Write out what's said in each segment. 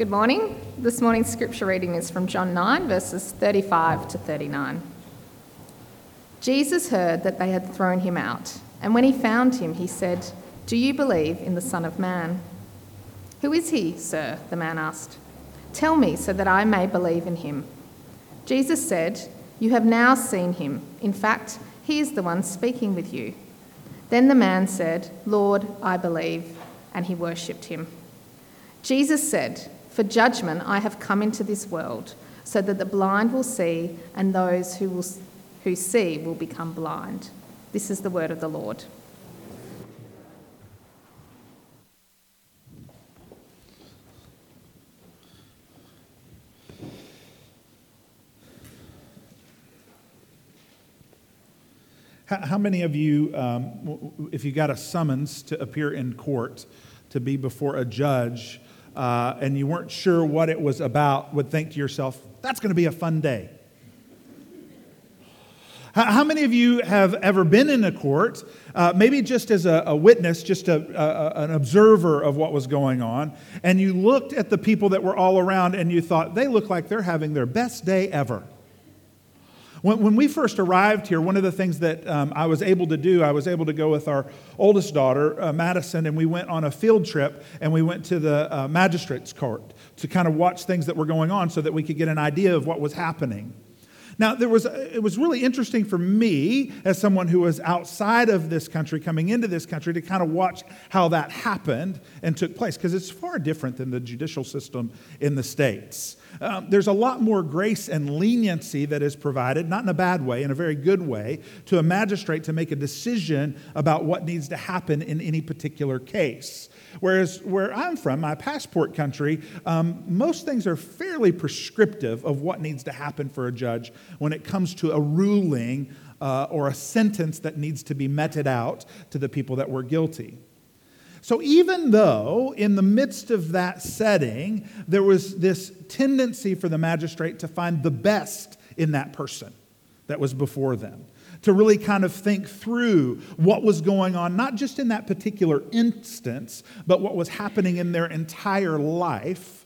Good morning. This morning's scripture reading is from John 9, verses 35 to 39. Jesus heard that they had thrown him out, and when he found him, he said, Do you believe in the Son of Man? Who is he, sir? the man asked. Tell me so that I may believe in him. Jesus said, You have now seen him. In fact, he is the one speaking with you. Then the man said, Lord, I believe, and he worshipped him. Jesus said, For judgment I have come into this world, so that the blind will see, and those who, will, who see will become blind. This is the word of the Lord. How many of you, um, if you got a summons to appear in court to be before a judge uh, and you weren't sure what it was about, would think to yourself, that's going to be a fun day? How many of you have ever been in a court, uh, maybe just as a, a witness, just a, a, an observer of what was going on, and you looked at the people that were all around and you thought, they look like they're having their best day ever? When, when we first arrived here, one of the things that um, I was able to do, I was able to go with our oldest daughter, uh, Madison, and we went on a field trip and we went to the uh, magistrate's court to kind of watch things that were going on so that we could get an idea of what was happening. Now, there was, it was really interesting for me, as someone who was outside of this country, coming into this country, to kind of watch how that happened and took place, because it's far different than the judicial system in the States. Um, there's a lot more grace and leniency that is provided, not in a bad way, in a very good way, to a magistrate to make a decision about what needs to happen in any particular case. Whereas where I'm from, my passport country, um, most things are fairly prescriptive of what needs to happen for a judge when it comes to a ruling uh, or a sentence that needs to be meted out to the people that were guilty. So, even though in the midst of that setting, there was this tendency for the magistrate to find the best in that person that was before them, to really kind of think through what was going on, not just in that particular instance, but what was happening in their entire life,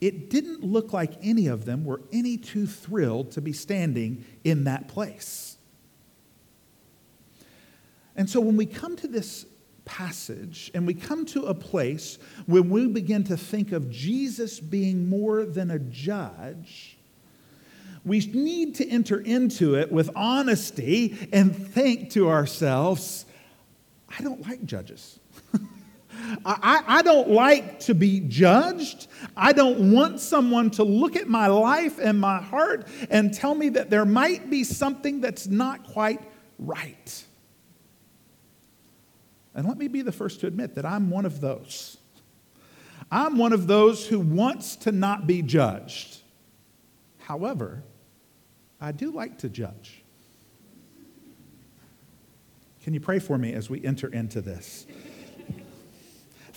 it didn't look like any of them were any too thrilled to be standing in that place. And so when we come to this passage and we come to a place where we begin to think of Jesus being more than a judge, we need to enter into it with honesty and think to ourselves, I don't like judges. I, I, don't like to be judged. I don't want someone to look at my life and my heart and tell me that there might be something that's not quite right. And let me be the first to admit that I'm one of those. I'm one of those who wants to not be judged. However, I do like to judge. Can you pray for me as we enter into this?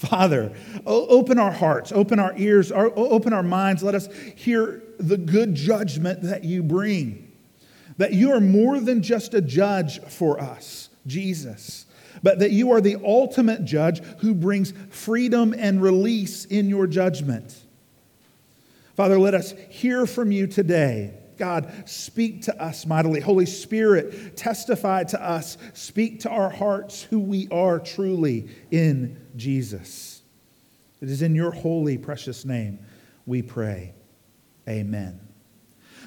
Father, open our hearts, open our ears, open our minds. Let us hear the good judgment that you bring. That you are more than just a judge for us, Jesus, but that you are the ultimate judge who brings freedom and release in your judgment. Father, let us hear from you today. God, speak to us mightily. Holy Spirit, testify to us. Speak to our hearts who we are truly in Jesus. It is in your holy, precious name we pray. Amen.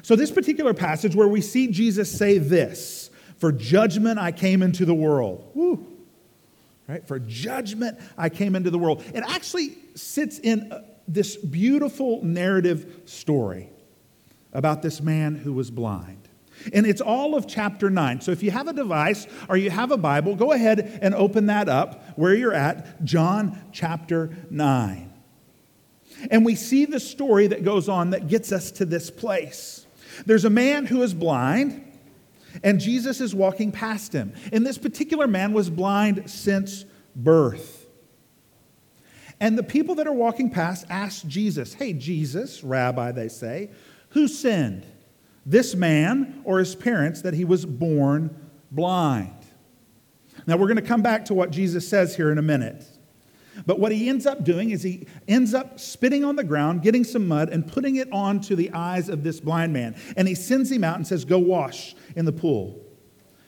So, this particular passage where we see Jesus say this For judgment I came into the world. Woo. Right? For judgment I came into the world. It actually sits in uh, this beautiful narrative story about this man who was blind. And it's all of chapter 9. So if you have a device or you have a Bible, go ahead and open that up where you're at, John chapter 9. And we see the story that goes on that gets us to this place. There's a man who is blind, and Jesus is walking past him. And this particular man was blind since birth. And the people that are walking past ask Jesus, Hey, Jesus, Rabbi, they say, who sinned? This man or his parents that he was born blind? Now we're going to come back to what Jesus says here in a minute. But what he ends up doing is he ends up spitting on the ground, getting some mud, and putting it onto the eyes of this blind man. And he sends him out and says, Go wash in the pool.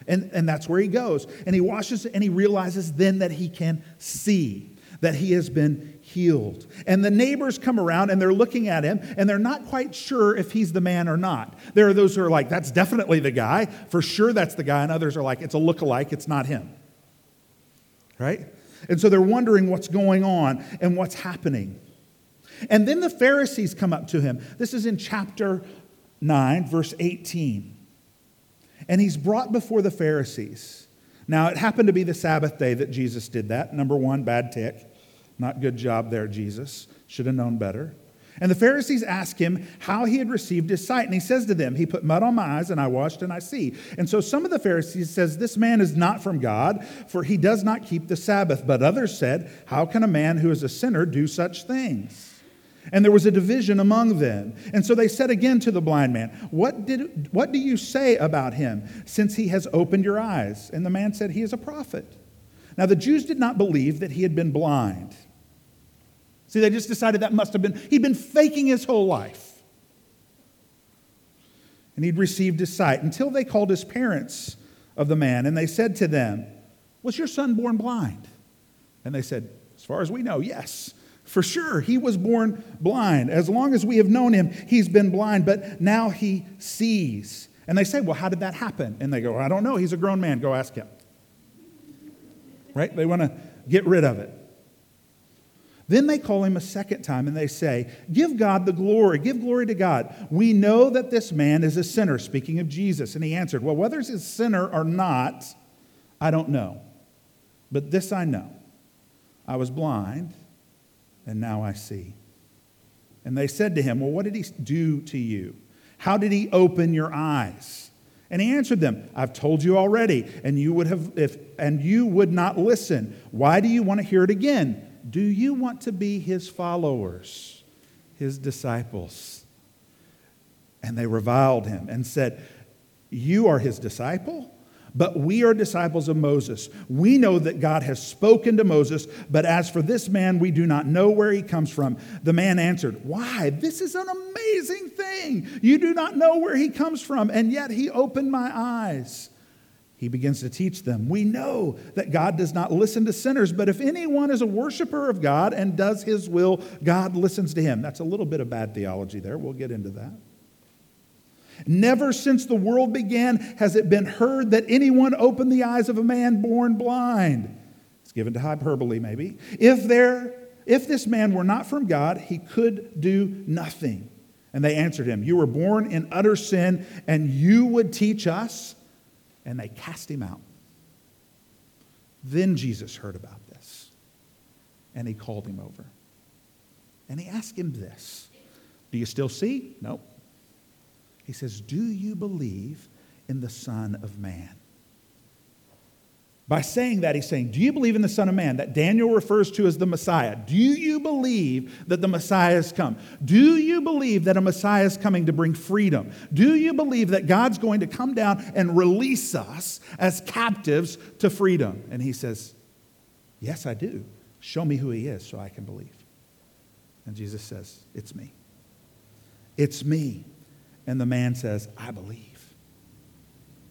And, and that's where he goes. And he washes and he realizes then that he can see, that he has been healed. And the neighbors come around and they're looking at him and they're not quite sure if he's the man or not. There are those who are like, That's definitely the guy. For sure, that's the guy. And others are like, It's a look-alike, it's not him. Right? And so they're wondering what's going on and what's happening. And then the Pharisees come up to him. This is in chapter 9, verse 18. And he's brought before the Pharisees. Now, it happened to be the Sabbath day that Jesus did that. Number one, bad tick. Not good job there, Jesus. Should have known better. And the Pharisees asked him how he had received his sight. And he says to them, He put mud on my eyes, and I washed, and I see. And so some of the Pharisees says, This man is not from God, for he does not keep the Sabbath. But others said, How can a man who is a sinner do such things? And there was a division among them. And so they said again to the blind man, what, did, what do you say about him, since he has opened your eyes? And the man said, He is a prophet. Now the Jews did not believe that he had been blind. See, they just decided that must have been, he'd been faking his whole life. And he'd received his sight until they called his parents of the man and they said to them, Was your son born blind? And they said, As far as we know, yes. For sure, he was born blind. As long as we have known him, he's been blind, but now he sees. And they say, Well, how did that happen? And they go, I don't know. He's a grown man. Go ask him. Right? They want to get rid of it. Then they call him a second time and they say, Give God the glory, give glory to God. We know that this man is a sinner, speaking of Jesus. And he answered, Well, whether he's a sinner or not, I don't know. But this I know I was blind, and now I see. And they said to him, Well, what did he do to you? How did he open your eyes? And he answered them, I've told you already, and you would have if and you would not listen. Why do you want to hear it again? Do you want to be his followers, his disciples? And they reviled him and said, You are his disciple? But we are disciples of Moses. We know that God has spoken to Moses, but as for this man, we do not know where he comes from. The man answered, Why? This is an amazing thing. You do not know where he comes from, and yet he opened my eyes. He begins to teach them. We know that God does not listen to sinners, but if anyone is a worshiper of God and does his will, God listens to him. That's a little bit of bad theology there. We'll get into that. Never since the world began has it been heard that anyone opened the eyes of a man born blind. It's given to hyperbole, maybe. If there, if this man were not from God, he could do nothing. And they answered him, You were born in utter sin, and you would teach us? And they cast him out. Then Jesus heard about this, and he called him over. And he asked him this Do you still see? No. He says, Do you believe in the Son of Man? By saying that, he's saying, Do you believe in the Son of Man that Daniel refers to as the Messiah? Do you believe that the Messiah has come? Do you believe that a Messiah is coming to bring freedom? Do you believe that God's going to come down and release us as captives to freedom? And he says, Yes, I do. Show me who he is so I can believe. And Jesus says, It's me. It's me. And the man says, I believe.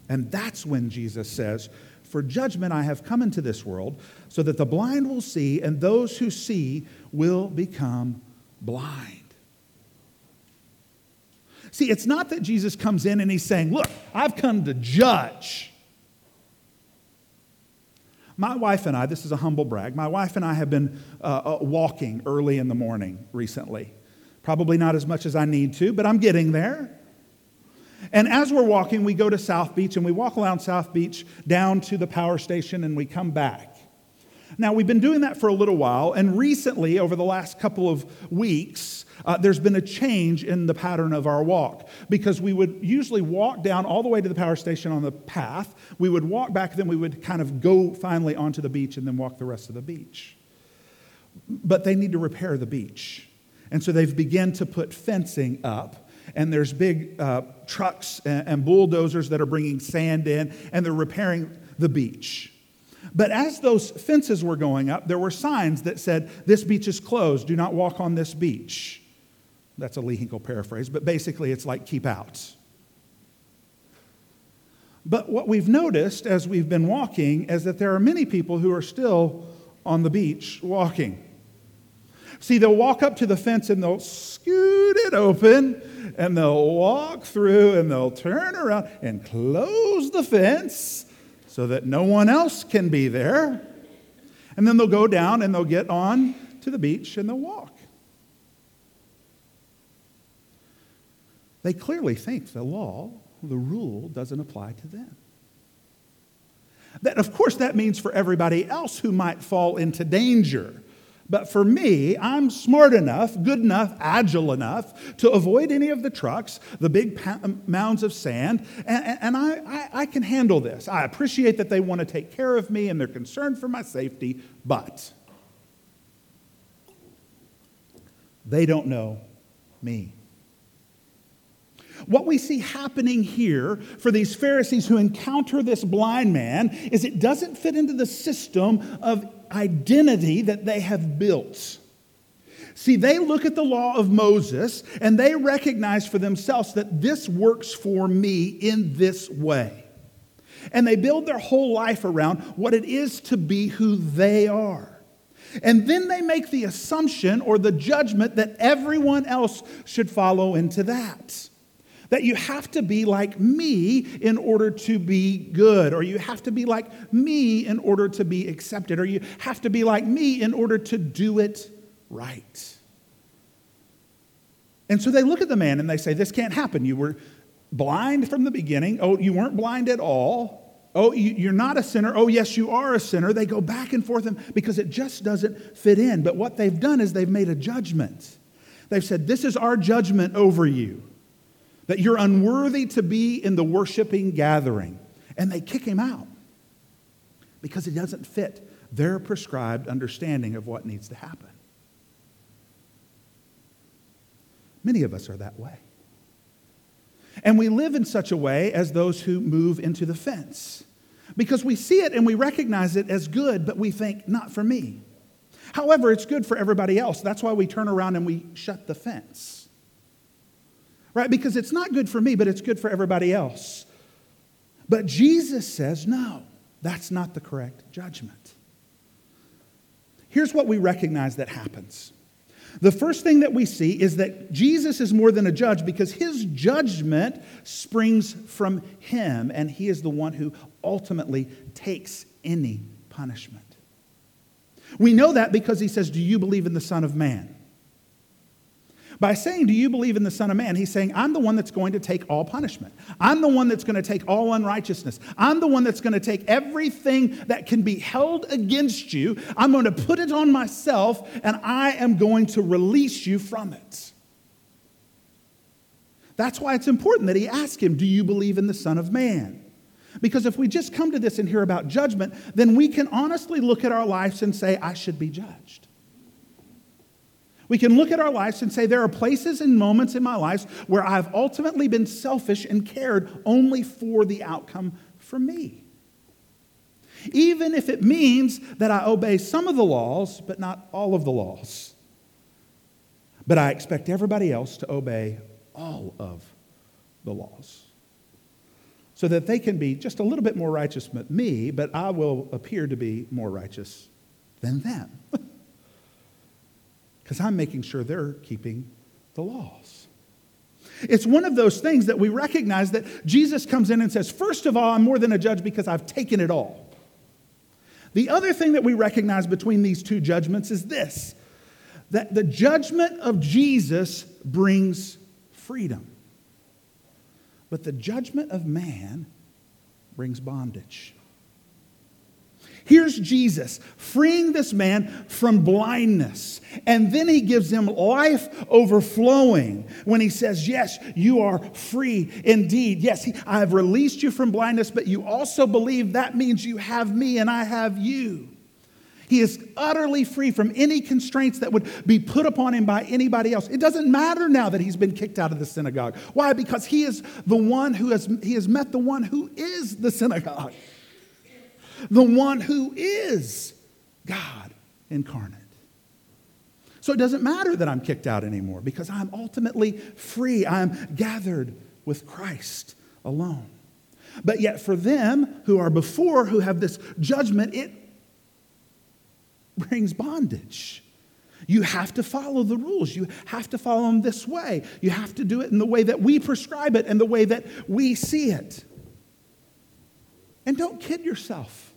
And that's when Jesus says, for judgment I have come into this world, so that the blind will see, and those who see will become blind. See, it's not that Jesus comes in and he's saying, Look, I've come to judge. My wife and I, this is a humble brag, my wife and I have been uh, uh walking early in the morning recently. Probably not as much as I need to, but I'm getting there. And as we're walking, we go to South Beach and we walk around South Beach down to the power station and we come back. Now, we've been doing that for a little while, and recently, over the last couple of weeks, uh, there's been a change in the pattern of our walk because we would usually walk down all the way to the power station on the path. We would walk back, then we would kind of go finally onto the beach and then walk the rest of the beach. But they need to repair the beach. And so they've begun to put fencing up and there's big uh, trucks and, and bulldozers that are bringing sand in, and they're repairing the beach. But as those fences were going up, there were signs that said, This beach is closed. Do not walk on this beach. That's a Lee Hinkle paraphrase, but basically it's like keep out. But what we've noticed as we've been walking is that there are many people who are still on the beach walking. See, they'll walk up to the fence and they'll scoot it open and they'll walk through and they'll turn around and close the fence so that no one else can be there. And then they'll go down and they'll get on to the beach and they'll walk. They clearly think the law the rule doesn't apply to them. That, of course, that means for everybody else who might fall into danger. But for me, I'm smart enough, good enough, agile enough to avoid any of the trucks, the big mounds of sand, and, and I, I, I can handle this. I appreciate that they want to take care of me and they're concerned for my safety, but they don't know me. What we see happening here for these Pharisees who encounter this blind man is it doesn't fit into the system of identity that they have built. See, they look at the law of Moses and they recognize for themselves that this works for me in this way. And they build their whole life around what it is to be who they are. And then they make the assumption or the judgment that everyone else should follow into that. That you have to be like me in order to be good, or you have to be like me in order to be accepted, or you have to be like me in order to do it right. And so they look at the man and they say, This can't happen. You were blind from the beginning. Oh, you weren't blind at all. Oh, you're not a sinner. Oh, yes, you are a sinner. They go back and forth because it just doesn't fit in. But what they've done is they've made a judgment. They've said, This is our judgment over you that you're unworthy to be in the worshiping gathering. And they kick him out because it doesn't fit their prescribed understanding of what needs to happen. Many of us are that way. And we live in such a way as those who move into the fence because we see it and we recognize it as good, but we think, not for me. However, it's good for everybody else. That's why we turn around and we shut the fence right? Because it's not good for me, but it's good for everybody else. But Jesus says, no, that's not the correct judgment. Here's what we recognize that happens. The first thing that we see is that Jesus is more than a judge because his judgment springs from him, and he is the one who ultimately takes any punishment. We know that because he says, Do you believe in the Son of Man? By saying, Do you believe in the Son of Man? He's saying, I'm the one that's going to take all punishment. I'm the one that's going to take all unrighteousness. I'm the one that's going to take everything that can be held against you. I'm going to put it on myself, and I am going to release you from it. That's why it's important that he ask him, Do you believe in the Son of Man? Because if we just come to this and hear about judgment, then we can honestly look at our lives and say, I should be judged. We can look at our lives and say, there are places and moments in my life where I've ultimately been selfish and cared only for the outcome for me. Even if it means that I obey some of the laws, but not all of the laws. But I expect everybody else to obey all of the laws. So that they can be just a little bit more righteous than me, but I will appear to be more righteous than them. because I'm making sure they're keeping the laws. It's one of those things that we recognize that Jesus comes in and says, First of all, I'm more than a judge because I've taken it all. The other thing that we recognize between these two judgments is this that the judgment of Jesus brings freedom, but the judgment of man brings bondage. Here's Jesus freeing this man from blindness. And then he gives him life overflowing when he says, Yes, you are free indeed. Yes, I have released you from blindness, but you also believe that means you have me and I have you. He is utterly free from any constraints that would be put upon him by anybody else. It doesn't matter now that he's been kicked out of the synagogue. Why? Because he is the one who has he has met the one who is the synagogue. The one who is God incarnate. So it doesn't matter that I'm kicked out anymore because I'm ultimately free. I'm gathered with Christ alone. But yet, for them who are before, who have this judgment, it brings bondage. You have to follow the rules. You have to follow them this way. You have to do it in the way that we prescribe it and the way that we see it. And don't kid yourself.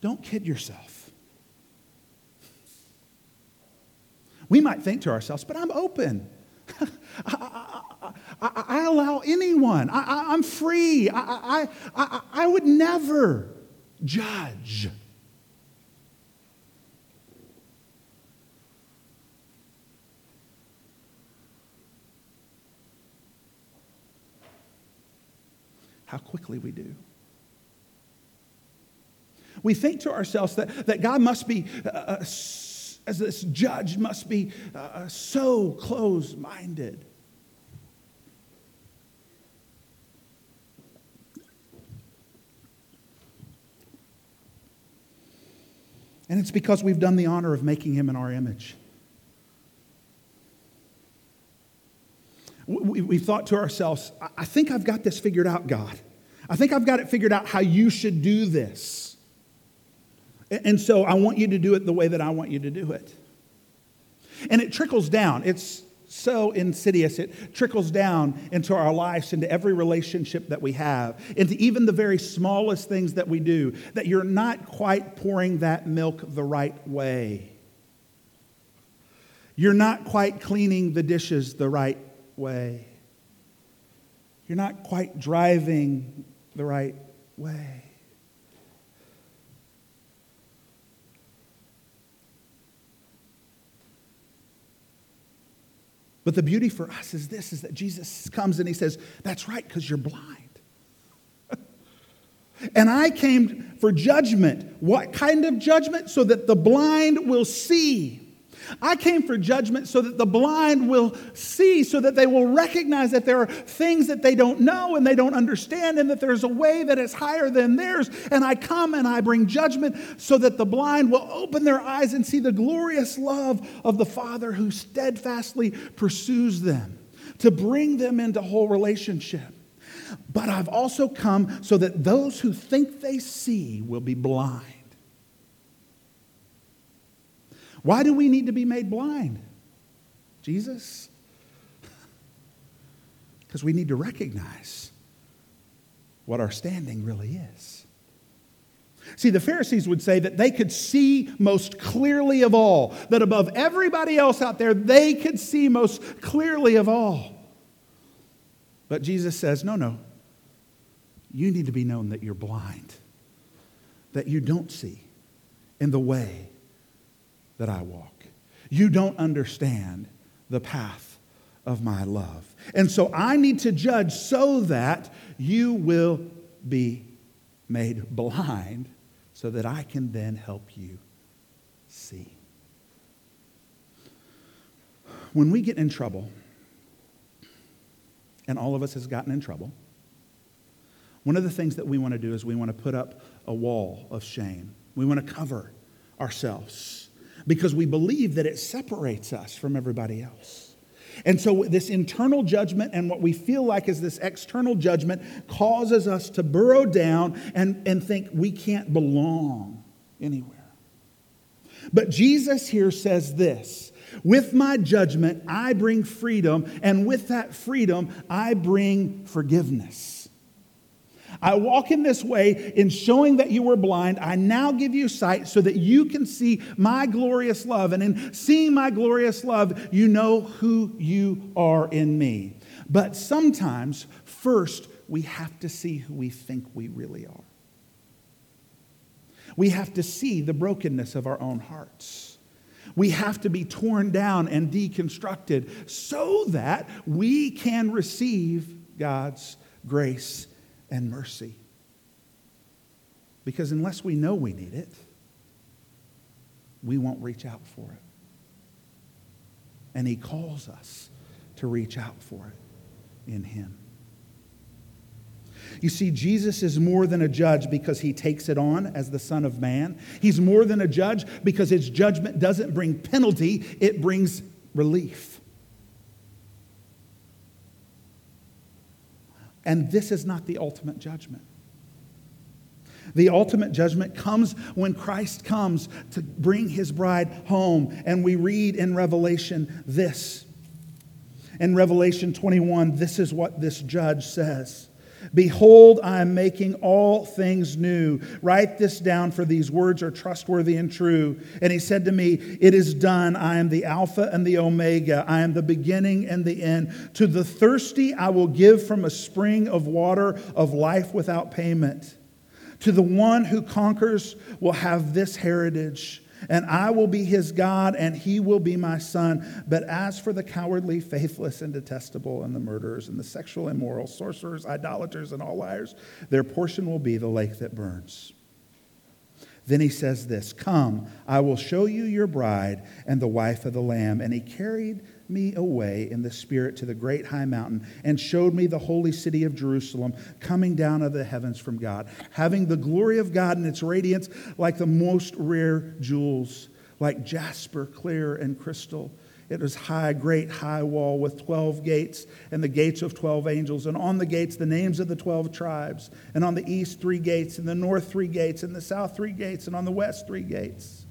Don't kid yourself. We might think to ourselves, but I'm open. I, I, I, I, allow anyone. I, am free. I, I, I would never judge. How quickly we do. We think to ourselves that, that God must be, uh, uh as this judge, must be uh, uh so close minded. And it's because we've done the honor of making him in our image. We, have thought to ourselves, I think I've got this figured out, God. I think I've got it figured out how you should do this. And so I want you to do it the way that I want you to do it. And it trickles down. It's so insidious. It trickles down into our lives, into every relationship that we have, into even the very smallest things that we do, that you're not quite pouring that milk the right way. You're not quite cleaning the dishes the right way. You're not quite driving the right way. But the beauty for us is this is that Jesus comes and he says, That's right, because you're blind. and I came for judgment. What kind of judgment? So that the blind will see. I came for judgment so that the blind will see, so that they will recognize that there are things that they don't know and they don't understand, and that there's a way that is higher than theirs. And I come and I bring judgment so that the blind will open their eyes and see the glorious love of the Father who steadfastly pursues them to bring them into whole relationship. But I've also come so that those who think they see will be blind. Why do we need to be made blind? Jesus? Because we need to recognize what our standing really is. See, the Pharisees would say that they could see most clearly of all, that above everybody else out there, they could see most clearly of all. But Jesus says, no, no. You need to be known that you're blind, that you don't see in the way that I walk. You don't understand the path of my love. And so I need to judge so that you will be made blind so that I can then help you see. When we get in trouble, and all of us has gotten in trouble, one of the things that we want to do is we want to put up a wall of shame. We want to cover ourselves because we believe that it separates us from everybody else. And so, this internal judgment and what we feel like is this external judgment causes us to burrow down and, and think we can't belong anywhere. But Jesus here says this with my judgment, I bring freedom, and with that freedom, I bring forgiveness. I walk in this way in showing that you were blind. I now give you sight so that you can see my glorious love. And in seeing my glorious love, you know who you are in me. But sometimes, first, we have to see who we think we really are. We have to see the brokenness of our own hearts. We have to be torn down and deconstructed so that we can receive God's grace and mercy. Because unless we know we need it, we won't reach out for it. And He calls us to reach out for it in Him. You see, Jesus is more than a judge because he takes it on as the Son of Man. He's more than a judge because his judgment doesn't bring penalty, it brings relief. And this is not the ultimate judgment. The ultimate judgment comes when Christ comes to bring his bride home. And we read in Revelation this. In Revelation 21, this is what this judge says. Behold, I am making all things new. Write this down, for these words are trustworthy and true. And he said to me, It is done. I am the Alpha and the Omega. I am the beginning and the end. To the thirsty, I will give from a spring of water of life without payment. To the one who conquers will have this heritage, and I will be his God, and he will be my son. But as for the cowardly, faithless, and detestable, and the murderers, and the sexual immoral, sorcerers, idolaters, and all liars, their portion will be the lake that burns. Then he says this Come, I will show you your bride and the wife of the Lamb. And he carried me away in the Spirit to the great high mountain and showed me the holy city of Jerusalem coming down out of the heavens from God, having the glory of God in its radiance like the most rare jewels, like jasper, clear, and crystal. It was high, great high wall with 12 gates and the gates of 12 angels. And on the gates, the names of the 12 tribes. And on the east, three gates. And the north, three gates. And the south, three gates. And on the west, three gates.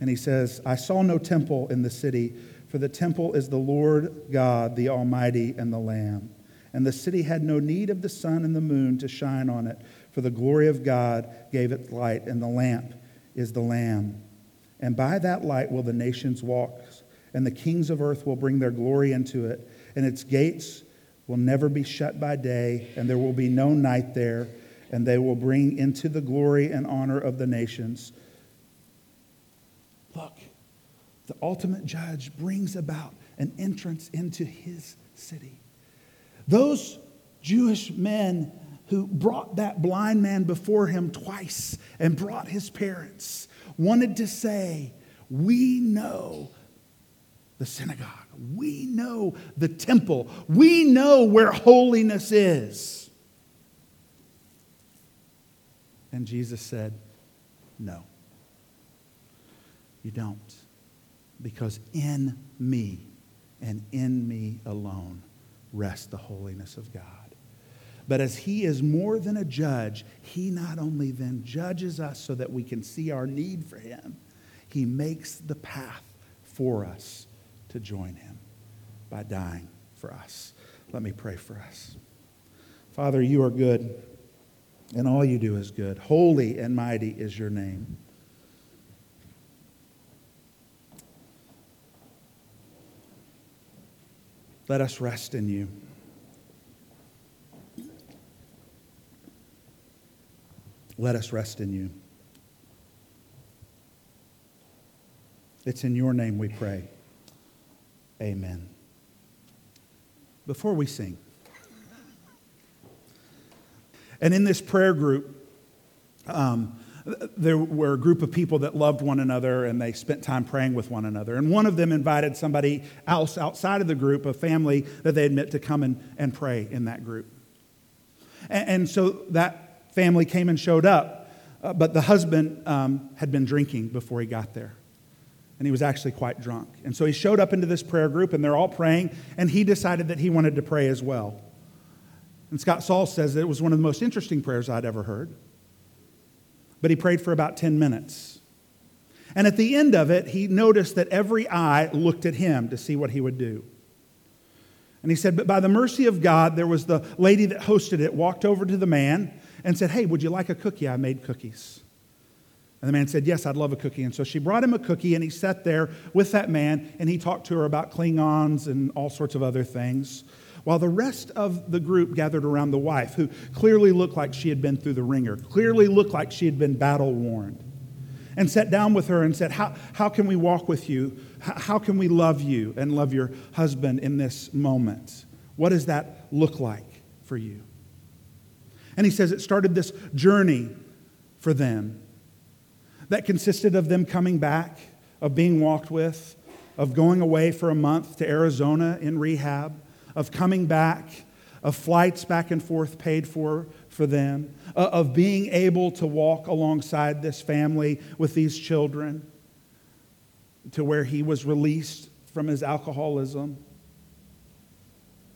And he says, I saw no temple in the city, for the temple is the Lord God, the Almighty, and the Lamb. And the city had no need of the sun and the moon to shine on it, for the glory of God gave it light, and the lamp is the Lamb. And by that light will the nations walk, and the kings of earth will bring their glory into it, and its gates will never be shut by day, and there will be no night there, and they will bring into the glory and honor of the nations Look, the ultimate judge brings about an entrance into his city. Those Jewish men who brought that blind man before him twice and brought his parents wanted to say, We know the synagogue, we know the temple, we know where holiness is. And Jesus said, No. You don't. Because in me and in me alone rests the holiness of God. But as he is more than a judge, he not only then judges us so that we can see our need for him, he makes the path for us to join him by dying for us. Let me pray for us. Father, you are good, and all you do is good. Holy and mighty is your name. Let us rest in you. Let us rest in you. It's in your name we pray. Amen. Before we sing, and in this prayer group, um, there were a group of people that loved one another and they spent time praying with one another. And one of them invited somebody else outside of the group, a family that they admit to come and, and pray in that group. And, and so that family came and showed up, uh, but the husband um, had been drinking before he got there. And he was actually quite drunk. And so he showed up into this prayer group and they're all praying, and he decided that he wanted to pray as well. And Scott Sauls says that it was one of the most interesting prayers I'd ever heard but he prayed for about 10 minutes. And at the end of it, he noticed that every eye looked at him to see what he would do. And he said, But by the mercy of God, there was the lady that hosted it, walked over to the man and said, Hey, would you like a cookie? I made cookies. And the man said, Yes, I'd love a cookie. And so she brought him a cookie, and he sat there with that man, and he talked to her about Klingons and all sorts of other things while the rest of the group gathered around the wife, who clearly looked like she had been through the wringer, clearly looked like she had been battle worn, and sat down with her and said, How, how can we walk with you? How can we love you and love your husband in this moment? What does that look like for you? And he says it started this journey for them that consisted of them coming back, of being walked with, of going away for a month to Arizona in rehab of coming back, of flights back and forth paid for for them, uh, of being able to walk alongside this family with these children to where he was released from his alcoholism,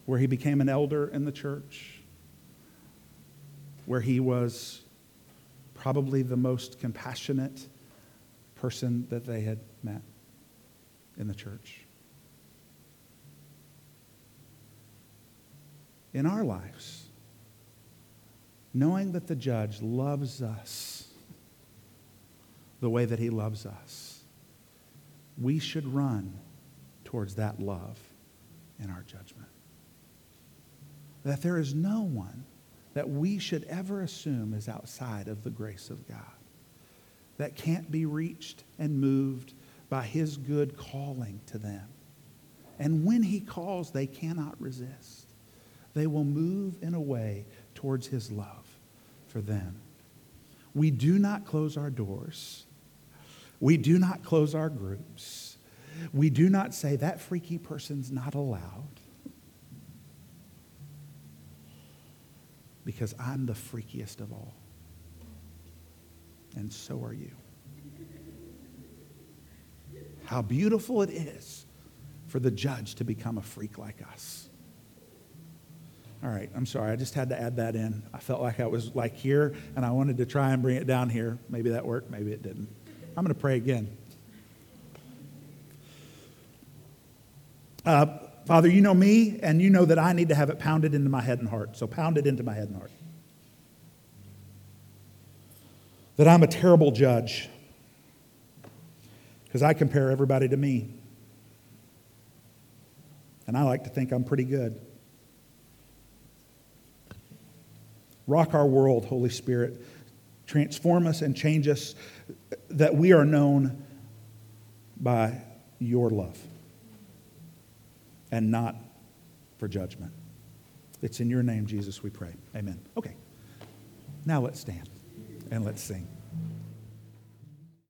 where he became an elder in the church, where he was probably the most compassionate person that they had met in the church. In our lives, knowing that the judge loves us the way that he loves us, we should run towards that love in our judgment. That there is no one that we should ever assume is outside of the grace of God, that can't be reached and moved by his good calling to them. And when he calls, they cannot resist. They will move in a way towards his love for them. We do not close our doors. We do not close our groups. We do not say that freaky person's not allowed. Because I'm the freakiest of all. And so are you. How beautiful it is for the judge to become a freak like us. All right, I'm sorry. I just had to add that in. I felt like I was like here and I wanted to try and bring it down here. Maybe that worked, maybe it didn't. I'm going to pray again. Uh, Father, you know me, and you know that I need to have it pounded into my head and heart. So pound it into my head and heart. That I'm a terrible judge because I compare everybody to me. And I like to think I'm pretty good. Rock our world, Holy Spirit. Transform us and change us that we are known by your love and not for judgment. It's in your name, Jesus, we pray. Amen. Okay. Now let's stand and let's sing.